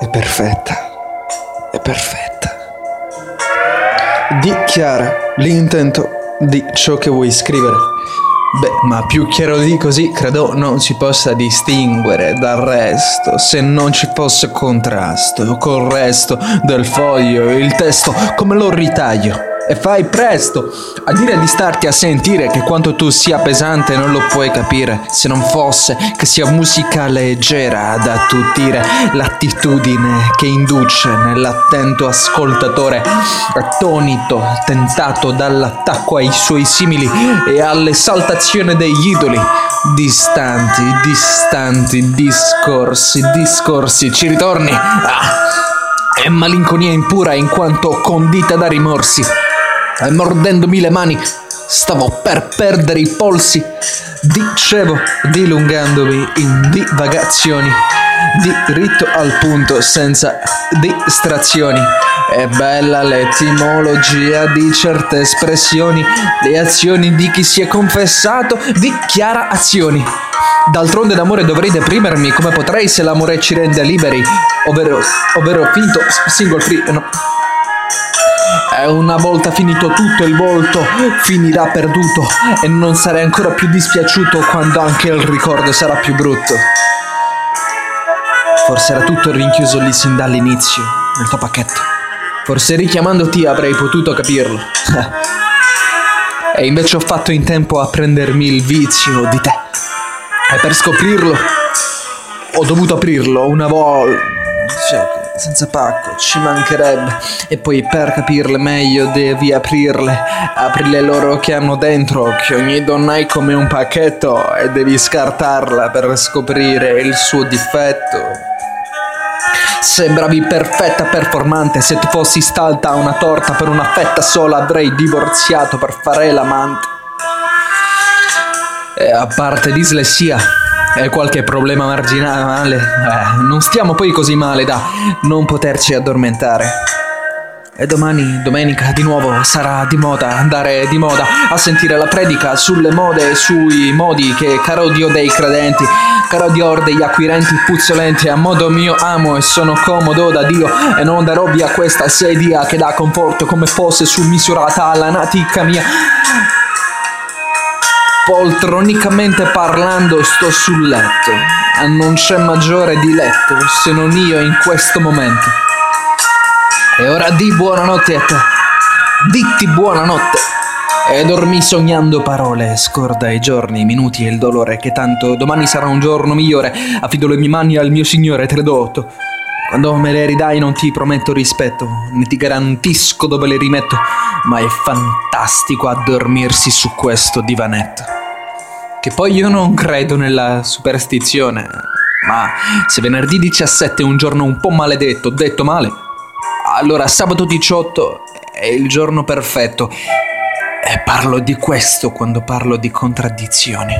È perfetta. È perfetta. Dichiara l'intento di ciò che vuoi scrivere. Beh, ma più chiaro di così credo non si possa distinguere dal resto se non ci fosse contrasto col resto del foglio, il testo, come lo ritaglio. E fai presto a dire di starti a sentire che quanto tu sia pesante non lo puoi capire se non fosse che sia musica leggera ad attutire l'attitudine che induce nell'attento ascoltatore attonito, tentato dall'attacco ai suoi simili e all'esaltazione degli idoli. Distanti, distanti, discorsi, discorsi, ci ritorni. Ah, è malinconia impura in quanto condita da rimorsi e mordendomi le mani stavo per perdere i polsi. Dicevo, dilungandomi in divagazioni, diritto al punto senza distrazioni. È bella l'etimologia di certe espressioni, le azioni di chi si è confessato dichiara azioni. D'altronde d'amore dovrei deprimermi, come potrei se l'amore ci rende liberi, ovvero, ovvero finto single free. No. Una volta finito tutto il volto finirà perduto e non sarai ancora più dispiaciuto quando anche il ricordo sarà più brutto. Forse era tutto rinchiuso lì sin dall'inizio, nel tuo pacchetto. Forse richiamandoti avrei potuto capirlo. e invece ho fatto in tempo a prendermi il vizio di te. E per scoprirlo ho dovuto aprirlo una volta. Cioè, senza pacco, ci mancherebbe. E poi per capirle meglio devi aprirle, aprirle loro che hanno dentro, che ogni donna è come un pacchetto e devi scartarla per scoprire il suo difetto. Sembravi perfetta performante, se tu fossi stalta a una torta per una fetta sola avrei divorziato per fare l'amante. E a parte dislessia, e qualche problema marginale, eh, non stiamo poi così male da non poterci addormentare. E domani, domenica, di nuovo sarà di moda andare di moda a sentire la predica sulle mode e sui modi che, caro Dio dei credenti, caro Dio degli acquirenti puzzolenti, a modo mio amo e sono comodo da Dio e non darò via questa sedia che dà conforto come fosse su misurata alla natica mia. Poltronicamente parlando sto sul letto e non c'è maggiore di letto se non io in questo momento. E ora di buonanotte a te, ditti buonanotte e dormi sognando parole, scorda i giorni, i minuti e il dolore che tanto domani sarà un giorno migliore, affido le mie mani al mio Signore tredotto. Quando me le ridai non ti prometto rispetto, né ti garantisco dove le rimetto, ma è fantastico addormirsi su questo divanetto. Che poi io non credo nella superstizione, ma se venerdì 17 è un giorno un po' maledetto, detto male, allora sabato 18 è il giorno perfetto. E parlo di questo quando parlo di contraddizioni.